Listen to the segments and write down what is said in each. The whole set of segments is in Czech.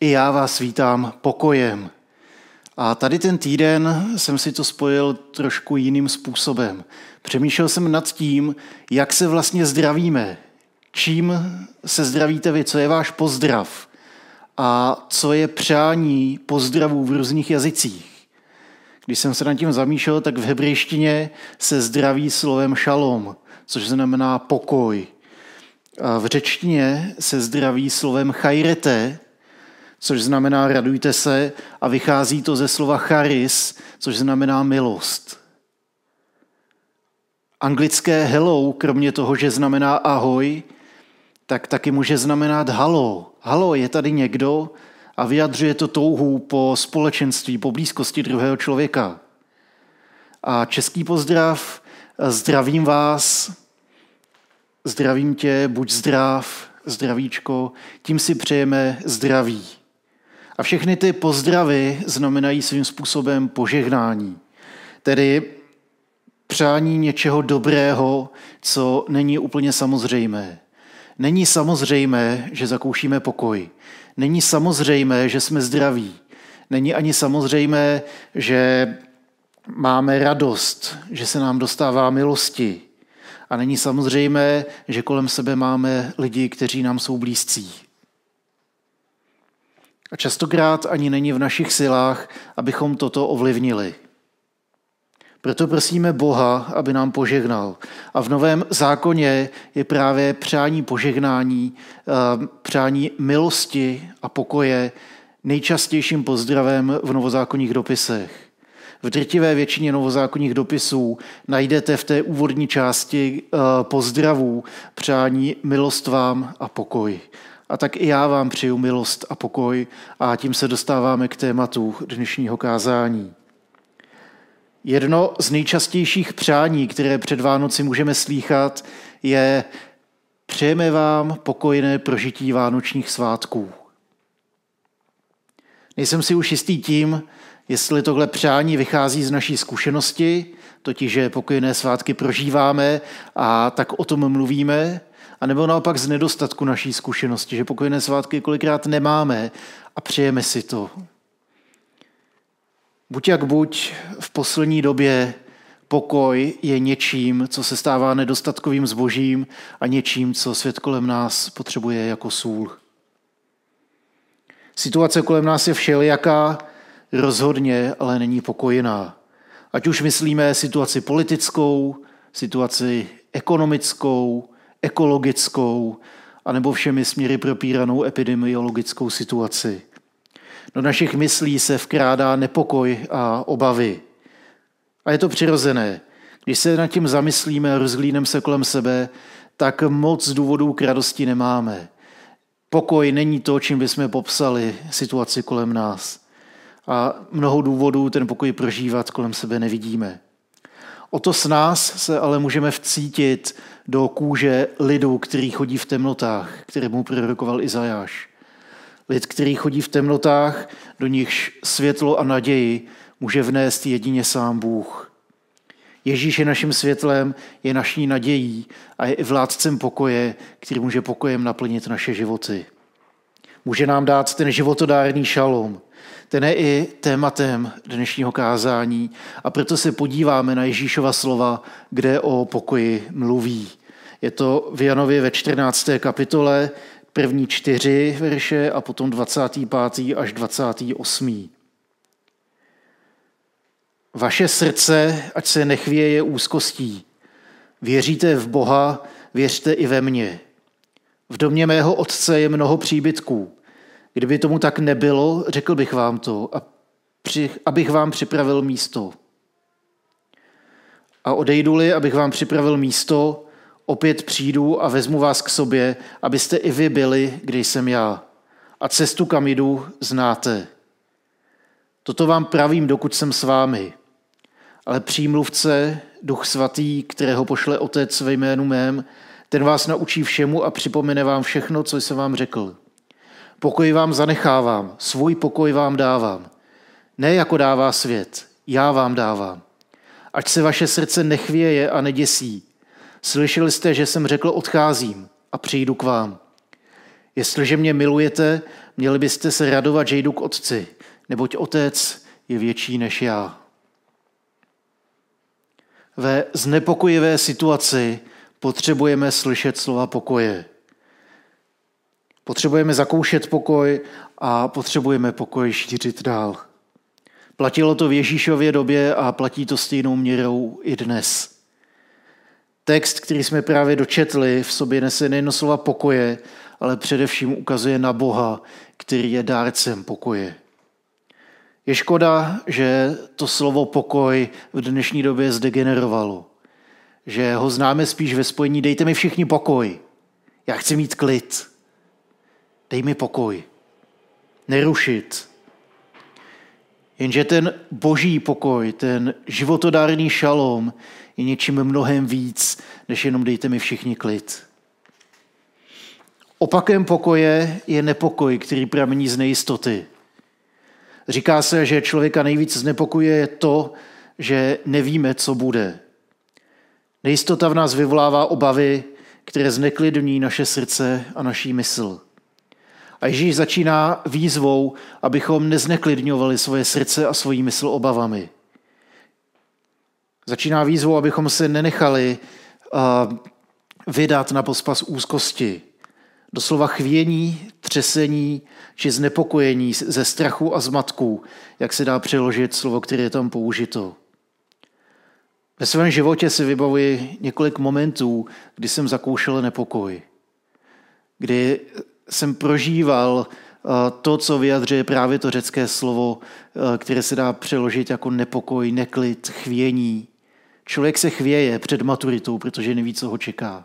I já vás vítám pokojem. A tady ten týden jsem si to spojil trošku jiným způsobem. Přemýšlel jsem nad tím, jak se vlastně zdravíme. Čím se zdravíte vy, co je váš pozdrav a co je přání pozdravů v různých jazycích. Když jsem se nad tím zamýšlel, tak v hebrejštině se zdraví slovem šalom, což znamená pokoj. A v řečtině se zdraví slovem chajrete, což znamená radujte se a vychází to ze slova charis, což znamená milost. Anglické hello, kromě toho, že znamená ahoj, tak taky může znamenat halo. Halo, je tady někdo a vyjadřuje to touhu po společenství, po blízkosti druhého člověka. A český pozdrav, zdravím vás, zdravím tě, buď zdrav, zdravíčko, tím si přejeme zdraví. A všechny ty pozdravy znamenají svým způsobem požehnání. Tedy přání něčeho dobrého, co není úplně samozřejmé. Není samozřejmé, že zakoušíme pokoj. Není samozřejmé, že jsme zdraví. Není ani samozřejmé, že máme radost, že se nám dostává milosti. A není samozřejmé, že kolem sebe máme lidi, kteří nám jsou blízcí. A častokrát ani není v našich silách, abychom toto ovlivnili. Proto prosíme Boha, aby nám požehnal. A v Novém zákoně je právě přání požehnání, eh, přání milosti a pokoje nejčastějším pozdravem v novozákonních dopisech. V drtivé většině novozákonních dopisů najdete v té úvodní části eh, pozdravů přání milost vám a pokoj. A tak i já vám přeju milost a pokoj a tím se dostáváme k tématu dnešního kázání. Jedno z nejčastějších přání, které před Vánoci můžeme slýchat, je přejeme vám pokojné prožití vánočních svátků. Nejsem si už jistý tím, jestli tohle přání vychází z naší zkušenosti, totiž že pokojné svátky prožíváme a tak o tom mluvíme, anebo naopak z nedostatku naší zkušenosti, že pokojné svátky kolikrát nemáme a přejeme si to. Buď jak buď, v poslední době pokoj je něčím, co se stává nedostatkovým zbožím a něčím, co svět kolem nás potřebuje jako sůl. Situace kolem nás je všelijaká, rozhodně ale není pokojná. Ať už myslíme situaci politickou, situaci ekonomickou, ekologickou, anebo všemi směry propíranou epidemiologickou situaci. Do našich myslí se vkrádá nepokoj a obavy. A je to přirozené. Když se nad tím zamyslíme a rozhlídneme se kolem sebe, tak moc důvodů k radosti nemáme. Pokoj není to, čím bychom popsali situaci kolem nás. A mnoho důvodů ten pokoj prožívat kolem sebe nevidíme. O to s nás se ale můžeme vcítit do kůže lidu, který chodí v temnotách, kterému prorokoval Izajáš. Lid, který chodí v temnotách, do nichž světlo a naději může vnést jedině sám Bůh. Ježíš je naším světlem, je naší nadějí a je i vládcem pokoje, který může pokojem naplnit naše životy. Může nám dát ten životodárný šalom. Ten je i tématem dnešního kázání a proto se podíváme na Ježíšova slova, kde o pokoji mluví. Je to v Janově ve 14. kapitole, první čtyři verše a potom 25. až 28. Vaše srdce, ať se nechvěje úzkostí. Věříte v Boha, věřte i ve mně. V domě mého otce je mnoho příbytků. Kdyby tomu tak nebylo, řekl bych vám to, a při, abych vám připravil místo. A odejdu-li, abych vám připravil místo, opět přijdu a vezmu vás k sobě, abyste i vy byli, kde jsem já. A cestu, kam jdu, znáte. Toto vám pravím, dokud jsem s vámi. Ale přímluvce, duch svatý, kterého pošle otec ve jménu mém, ten vás naučí všemu a připomene vám všechno, co jsem vám řekl. Pokoj vám zanechávám, svůj pokoj vám dávám. Ne jako dává svět, já vám dávám. Ať se vaše srdce nechvěje a neděsí. Slyšeli jste, že jsem řekl odcházím a přijdu k vám. Jestliže mě milujete, měli byste se radovat, že jdu k otci, neboť otec je větší než já. Ve znepokojivé situaci potřebujeme slyšet slova pokoje. Potřebujeme zakoušet pokoj a potřebujeme pokoj šířit dál. Platilo to v Ježíšově době a platí to stejnou měrou i dnes. Text, který jsme právě dočetli, v sobě nese nejen slova pokoje, ale především ukazuje na Boha, který je dárcem pokoje. Je škoda, že to slovo pokoj v dnešní době zdegenerovalo. Že ho známe spíš ve spojení dejte mi všichni pokoj. Já chci mít klid. Dej mi pokoj. Nerušit. Jenže ten boží pokoj, ten životodárný šalom je něčím mnohem víc, než jenom dejte mi všichni klid. Opakem pokoje je nepokoj, který pramení z nejistoty. Říká se, že člověka nejvíc znepokuje to, že nevíme, co bude. Nejistota v nás vyvolává obavy, které zneklidní naše srdce a naší mysl. A Ježíš začíná výzvou, abychom nezneklidňovali svoje srdce a svoji mysl obavami. Začíná výzvou, abychom se nenechali vydat na pospas úzkosti. Doslova chvění, třesení či znepokojení ze strachu a zmatku, jak se dá přeložit slovo, které je tam použito. Ve svém životě si vybavuji několik momentů, kdy jsem zakoušel nepokoj. Kdy jsem prožíval eh, to, co vyjadřuje právě to řecké slovo, eh, které se dá přeložit jako nepokoj, neklid, chvění. Člověk se chvěje před maturitou, protože neví, co ho čeká.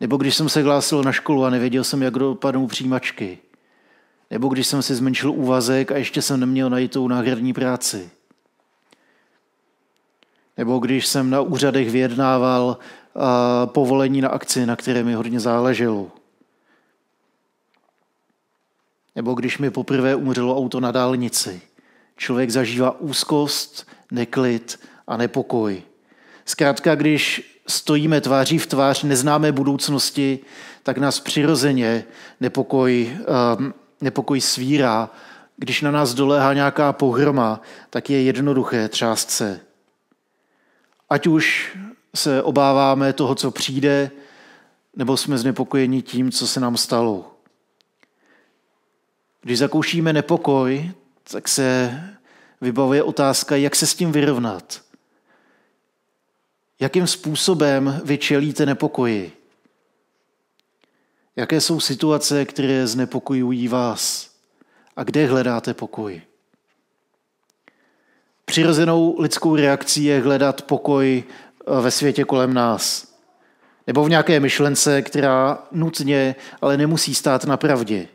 Nebo když jsem se hlásil na školu a nevěděl jsem, jak dopadnou přijímačky. Nebo když jsem si zmenšil úvazek a ještě jsem neměl najít tou náhradní práci. Nebo když jsem na úřadech vyjednával povolení na akci, na které mi hodně záleželo. Nebo když mi poprvé umřelo auto na dálnici. Člověk zažívá úzkost, neklid a nepokoj. Zkrátka, když stojíme tváří v tvář, neznámé budoucnosti, tak nás přirozeně nepokoj, um, nepokoj svírá. Když na nás doléhá nějaká pohroma, tak je jednoduché třást. Ať už se obáváme toho, co přijde, nebo jsme znepokojeni tím, co se nám stalo. Když zakoušíme nepokoj, tak se vybavuje otázka, jak se s tím vyrovnat. Jakým způsobem vy čelíte nepokoji? Jaké jsou situace, které znepokojují vás? A kde hledáte pokoj? Přirozenou lidskou reakcí je hledat pokoj eh, ve světě kolem nás. Nebo v nějaké myšlence, která nutně, ale nemusí stát na pravdě.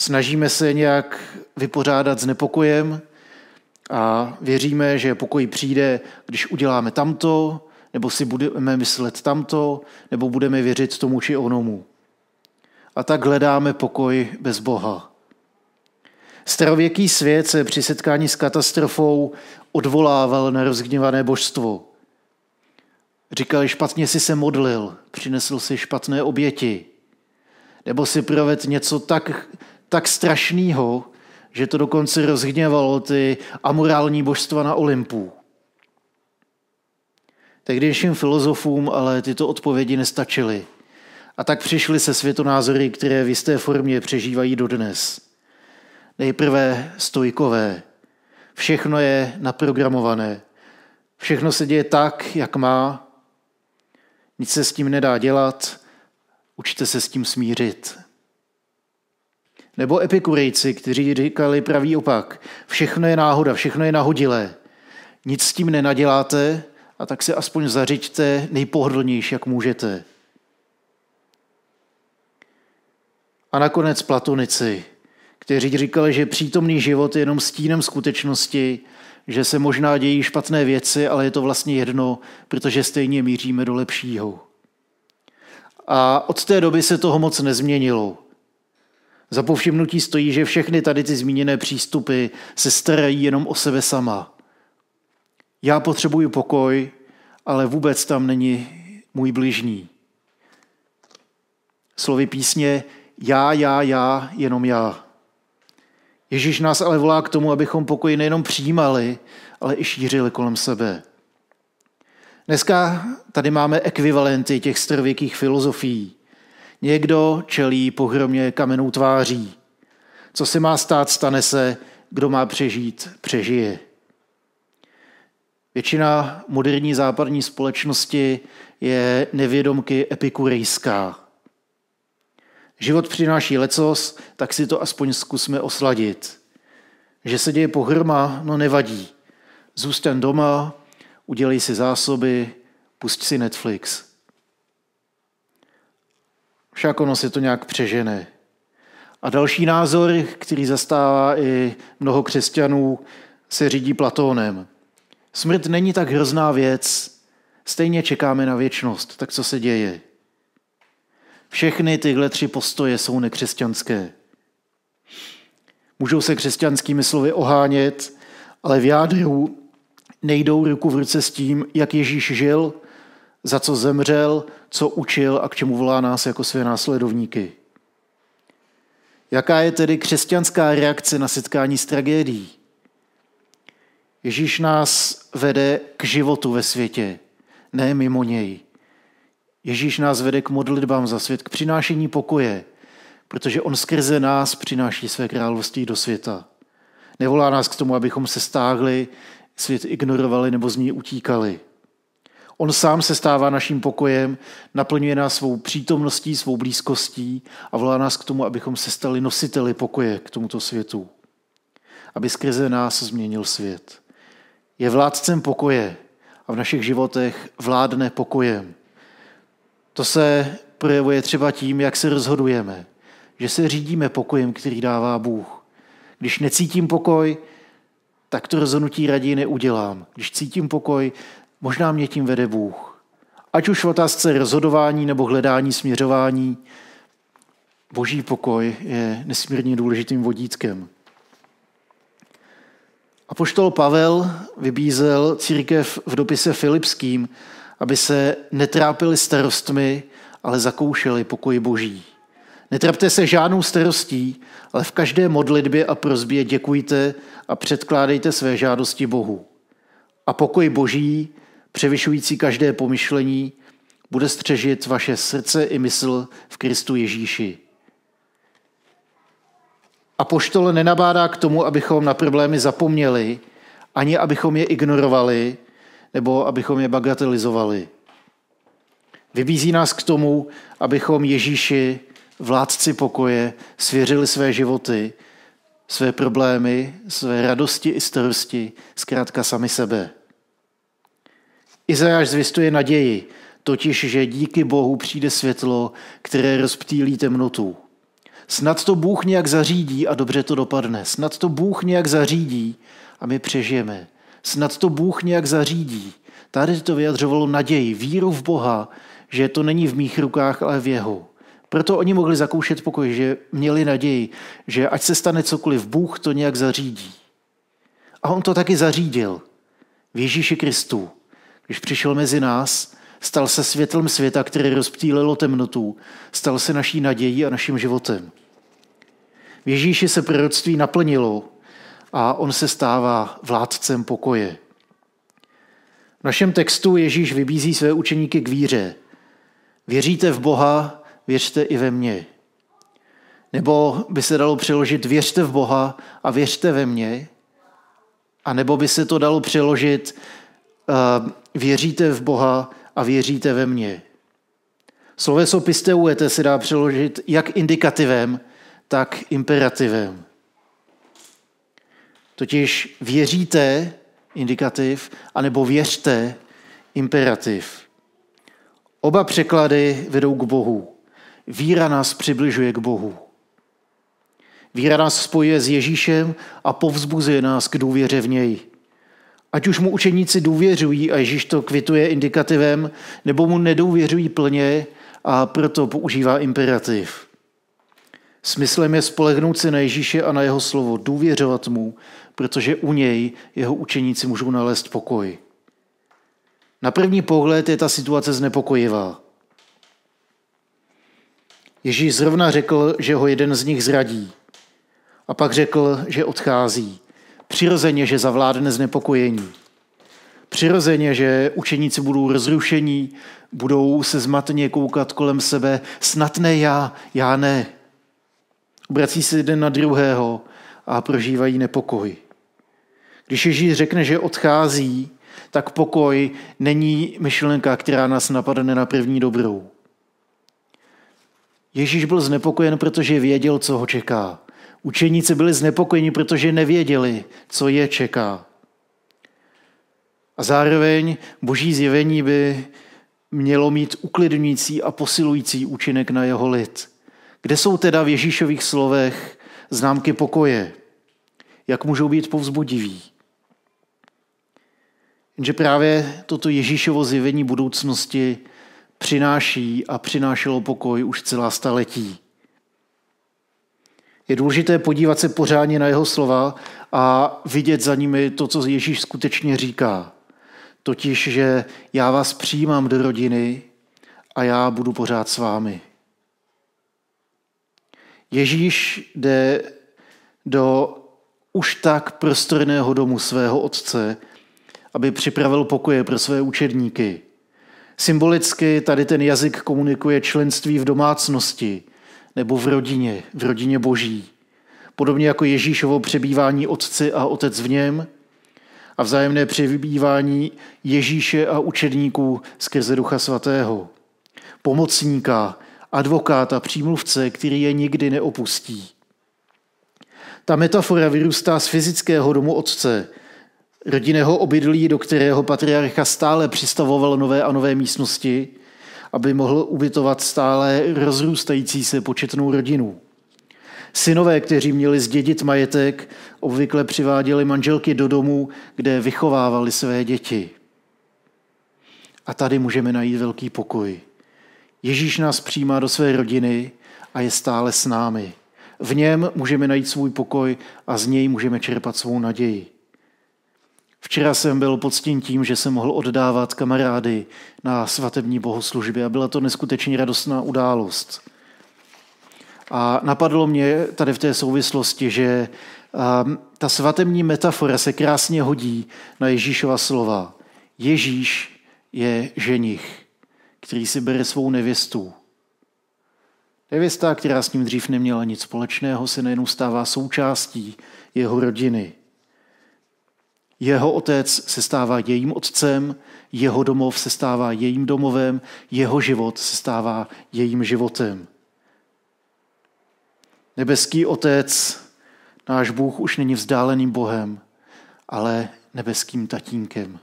Snažíme se nějak vypořádat s nepokojem a věříme, že pokoj přijde, když uděláme tamto, nebo si budeme myslet tamto, nebo budeme věřit tomu či onomu. A tak hledáme pokoj bez Boha. Starověký svět se při setkání s katastrofou odvolával na rozgněvané božstvo. Říkali, špatně si se modlil, přinesl si špatné oběti, nebo si provedl něco tak, tak strašného, že to dokonce rozhněvalo ty amorální božstva na Olympu. Tehdejším filozofům ale tyto odpovědi nestačily. A tak přišly se světonázory, které v jisté formě přežívají dodnes. Nejprve stojkové. Všechno je naprogramované. Všechno se děje tak, jak má. Nic se s tím nedá dělat. Učte se s tím smířit. Nebo epikurejci, kteří říkali pravý opak. Všechno je náhoda, všechno je nahodilé. Nic s tím nenaděláte a tak se aspoň zařiďte nejpohodlnější, jak můžete. A nakonec platonici, kteří říkali, že přítomný život je jenom stínem skutečnosti, že se možná dějí špatné věci, ale je to vlastně jedno, protože stejně míříme do lepšího. A od té doby se toho moc nezměnilo. Za povšimnutí stojí, že všechny tady ty zmíněné přístupy se starají jenom o sebe sama. Já potřebuji pokoj, ale vůbec tam není můj bližní. Slovy písně Já, já, já, jenom já. Ježíš nás ale volá k tomu, abychom pokoj nejenom přijímali, ale i šířili kolem sebe. Dneska tady máme ekvivalenty těch starověkých filozofií. Někdo čelí pohromě kamenou tváří. Co se má stát, stane se, kdo má přežít, přežije. Většina moderní západní společnosti je nevědomky epikurejská. Život přináší lecos, tak si to aspoň zkusme osladit. Že se děje pohroma, no nevadí. Zůstaň doma, udělej si zásoby, pust si Netflix. Však ono si to nějak přežene. A další názor, který zastává i mnoho křesťanů, se řídí Platónem. Smrt není tak hrozná věc, stejně čekáme na věčnost, tak co se děje? Všechny tyhle tři postoje jsou nekřesťanské. Můžou se křesťanskými slovy ohánět, ale v jádru nejdou ruku v ruce s tím, jak Ježíš žil, za co zemřel, co učil a k čemu volá nás jako své následovníky. Jaká je tedy křesťanská reakce na setkání s tragédií? Ježíš nás vede k životu ve světě, ne mimo něj. Ježíš nás vede k modlitbám za svět, k přinášení pokoje, protože on skrze nás přináší své království do světa. Nevolá nás k tomu, abychom se stáhli, svět ignorovali nebo z ní utíkali. On sám se stává naším pokojem, naplňuje nás svou přítomností, svou blízkostí a volá nás k tomu, abychom se stali nositeli pokoje k tomuto světu. Aby skrze nás změnil svět. Je vládcem pokoje a v našich životech vládne pokojem. To se projevuje třeba tím, jak se rozhodujeme, že se řídíme pokojem, který dává Bůh. Když necítím pokoj, tak to rozhodnutí raději neudělám. Když cítím pokoj, možná mě tím vede Bůh. Ať už v otázce rozhodování nebo hledání směřování, boží pokoj je nesmírně důležitým vodítkem. A poštol Pavel vybízel církev v dopise Filipským, aby se netrápili starostmi, ale zakoušeli pokoj boží. Netrapte se žádnou starostí, ale v každé modlitbě a prozbě děkujte a předkládejte své žádosti Bohu. A pokoj boží, převyšující každé pomyšlení, bude střežit vaše srdce i mysl v Kristu Ježíši. A poštol nenabádá k tomu, abychom na problémy zapomněli, ani abychom je ignorovali, nebo abychom je bagatelizovali. Vybízí nás k tomu, abychom Ježíši, vládci pokoje, svěřili své životy, své problémy, své radosti i starosti, zkrátka sami sebe. Izajáš zvistuje naději, totiž, že díky Bohu přijde světlo, které rozptýlí temnotu. Snad to Bůh nějak zařídí a dobře to dopadne. Snad to Bůh nějak zařídí a my přežijeme. Snad to Bůh nějak zařídí. Tady to vyjadřovalo naději, víru v Boha, že to není v mých rukách, ale v jeho. Proto oni mohli zakoušet pokoj, že měli naději, že ať se stane cokoliv, Bůh to nějak zařídí. A on to taky zařídil v Ježíši Kristu. Když přišel mezi nás, stal se světlem světa, které rozptýlilo temnotu, stal se naší nadějí a naším životem. V Ježíši se proroctví naplnilo a on se stává vládcem pokoje. V našem textu Ježíš vybízí své učeníky k víře. Věříte v Boha, věřte i ve mně. Nebo by se dalo přeložit věřte v Boha a věřte ve mně. A nebo by se to dalo přeložit věříte v Boha a věříte ve mně. Sloveso pisteuete se dá přeložit jak indikativem, tak imperativem. Totiž věříte, indikativ, anebo věřte, imperativ. Oba překlady vedou k Bohu. Víra nás přibližuje k Bohu. Víra nás spojuje s Ježíšem a povzbuzuje nás k důvěře v něj. Ať už mu učeníci důvěřují a Ježíš to kvituje indikativem, nebo mu nedůvěřují plně a proto používá imperativ. Smyslem je spolehnout se na Ježíše a na jeho slovo, důvěřovat mu, protože u něj jeho učeníci můžou nalézt pokoj. Na první pohled je ta situace znepokojivá. Ježíš zrovna řekl, že ho jeden z nich zradí. A pak řekl, že odchází. Přirozeně, že zavládne znepokojení. Přirozeně, že učeníci budou rozrušení, budou se zmatně koukat kolem sebe. Snad ne já, já ne. Obrací se jeden na druhého a prožívají nepokoj. Když Ježíš řekne, že odchází, tak pokoj není myšlenka, která nás napadne na první dobrou. Ježíš byl znepokojen, protože věděl, co ho čeká. Učeníci byli znepokojeni, protože nevěděli, co je čeká. A zároveň boží zjevení by mělo mít uklidňující a posilující účinek na jeho lid. Kde jsou teda v Ježíšových slovech známky pokoje? Jak můžou být povzbudiví? Jenže právě toto Ježíšovo zjevení budoucnosti přináší a přinášelo pokoj už celá staletí. Je důležité podívat se pořádně na jeho slova a vidět za nimi to, co Ježíš skutečně říká. Totiž, že já vás přijímám do rodiny a já budu pořád s vámi. Ježíš jde do už tak prostorného domu svého otce, aby připravil pokoje pro své učedníky. Symbolicky tady ten jazyk komunikuje členství v domácnosti nebo v rodině, v rodině boží. Podobně jako Ježíšovo přebývání otci a otec v něm a vzájemné přebývání Ježíše a učedníků skrze Ducha Svatého. Pomocníka, advokáta, přímluvce, který je nikdy neopustí. Ta metafora vyrůstá z fyzického domu otce, rodinného obydlí, do kterého patriarcha stále přistavoval nové a nové místnosti, aby mohl ubytovat stále rozrůstající se početnou rodinu. Synové, kteří měli zdědit majetek, obvykle přiváděli manželky do domu, kde vychovávali své děti. A tady můžeme najít velký pokoj. Ježíš nás přijímá do své rodiny a je stále s námi. V něm můžeme najít svůj pokoj a z něj můžeme čerpat svou naději. Včera jsem byl poctěn tím, že jsem mohl oddávat kamarády na svatební bohoslužbě a byla to neskutečně radostná událost. A napadlo mě tady v té souvislosti, že ta svatební metafora se krásně hodí na Ježíšova slova. Ježíš je ženich, který si bere svou nevěstu. Nevěsta, která s ním dřív neměla nic společného, se nejenom stává součástí jeho rodiny. Jeho otec se stává jejím otcem, jeho domov se stává jejím domovem, jeho život se stává jejím životem. Nebeský otec, náš Bůh už není vzdáleným Bohem, ale nebeským tatínkem.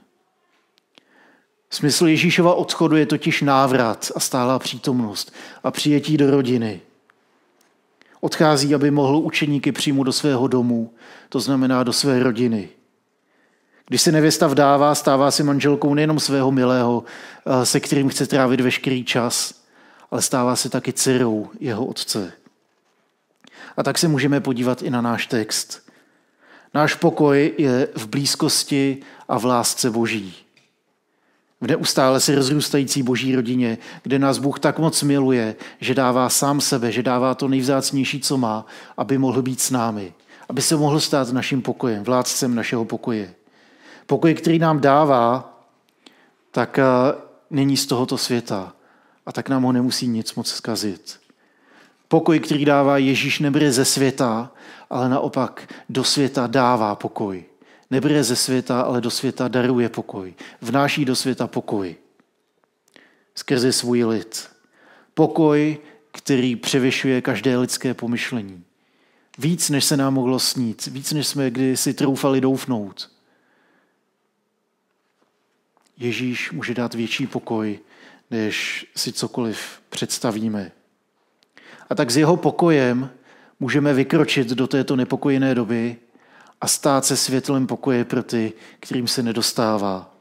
Smysl Ježíšova odchodu je totiž návrat a stálá přítomnost a přijetí do rodiny. Odchází, aby mohl učeníky přijmout do svého domu, to znamená do své rodiny. Když se nevěsta vdává, stává si manželkou nejenom svého milého, eh, se kterým chce trávit veškerý čas, ale stává se taky dcerou jeho otce. A tak se můžeme podívat i na náš text. Náš pokoj je v blízkosti a v lásce Boží. V neustále se rozrůstající boží rodině, kde nás Bůh tak moc miluje, že dává sám sebe, že dává to nejvzácnější, co má, aby mohl být s námi, aby se mohl stát naším pokojem, vládcem našeho pokoje. Pokoj, který nám dává, tak eh, není z tohoto světa a tak nám ho nemusí nic moc zkazit. Pokoj, který dává Ježíš, nebere ze světa, ale naopak do světa dává pokoj. Nebere ze světa, ale do světa daruje pokoj. Vnáší do světa pokoj. Skrze svůj lid. Pokoj, který převyšuje každé lidské pomyšlení. Víc, než se nám mohlo snít, víc, než jsme kdy si troufali doufnout. Ježíš může dát větší pokoj, než si cokoliv představíme. A tak s jeho pokojem můžeme vykročit do této nepokojené doby a stát se světlem pokoje pro ty, kterým se nedostává.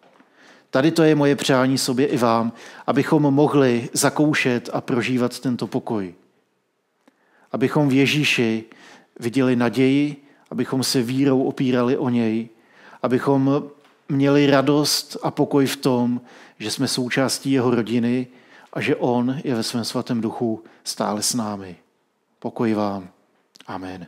Tady to je moje přání sobě i vám, abychom mohli zakoušet a prožívat tento pokoj. Abychom v Ježíši viděli naději, abychom se vírou opírali o něj, abychom měli radost a pokoj v tom, že jsme součástí jeho rodiny a že On je ve svém svatém duchu stále s námi. Pokoj vám. Amen.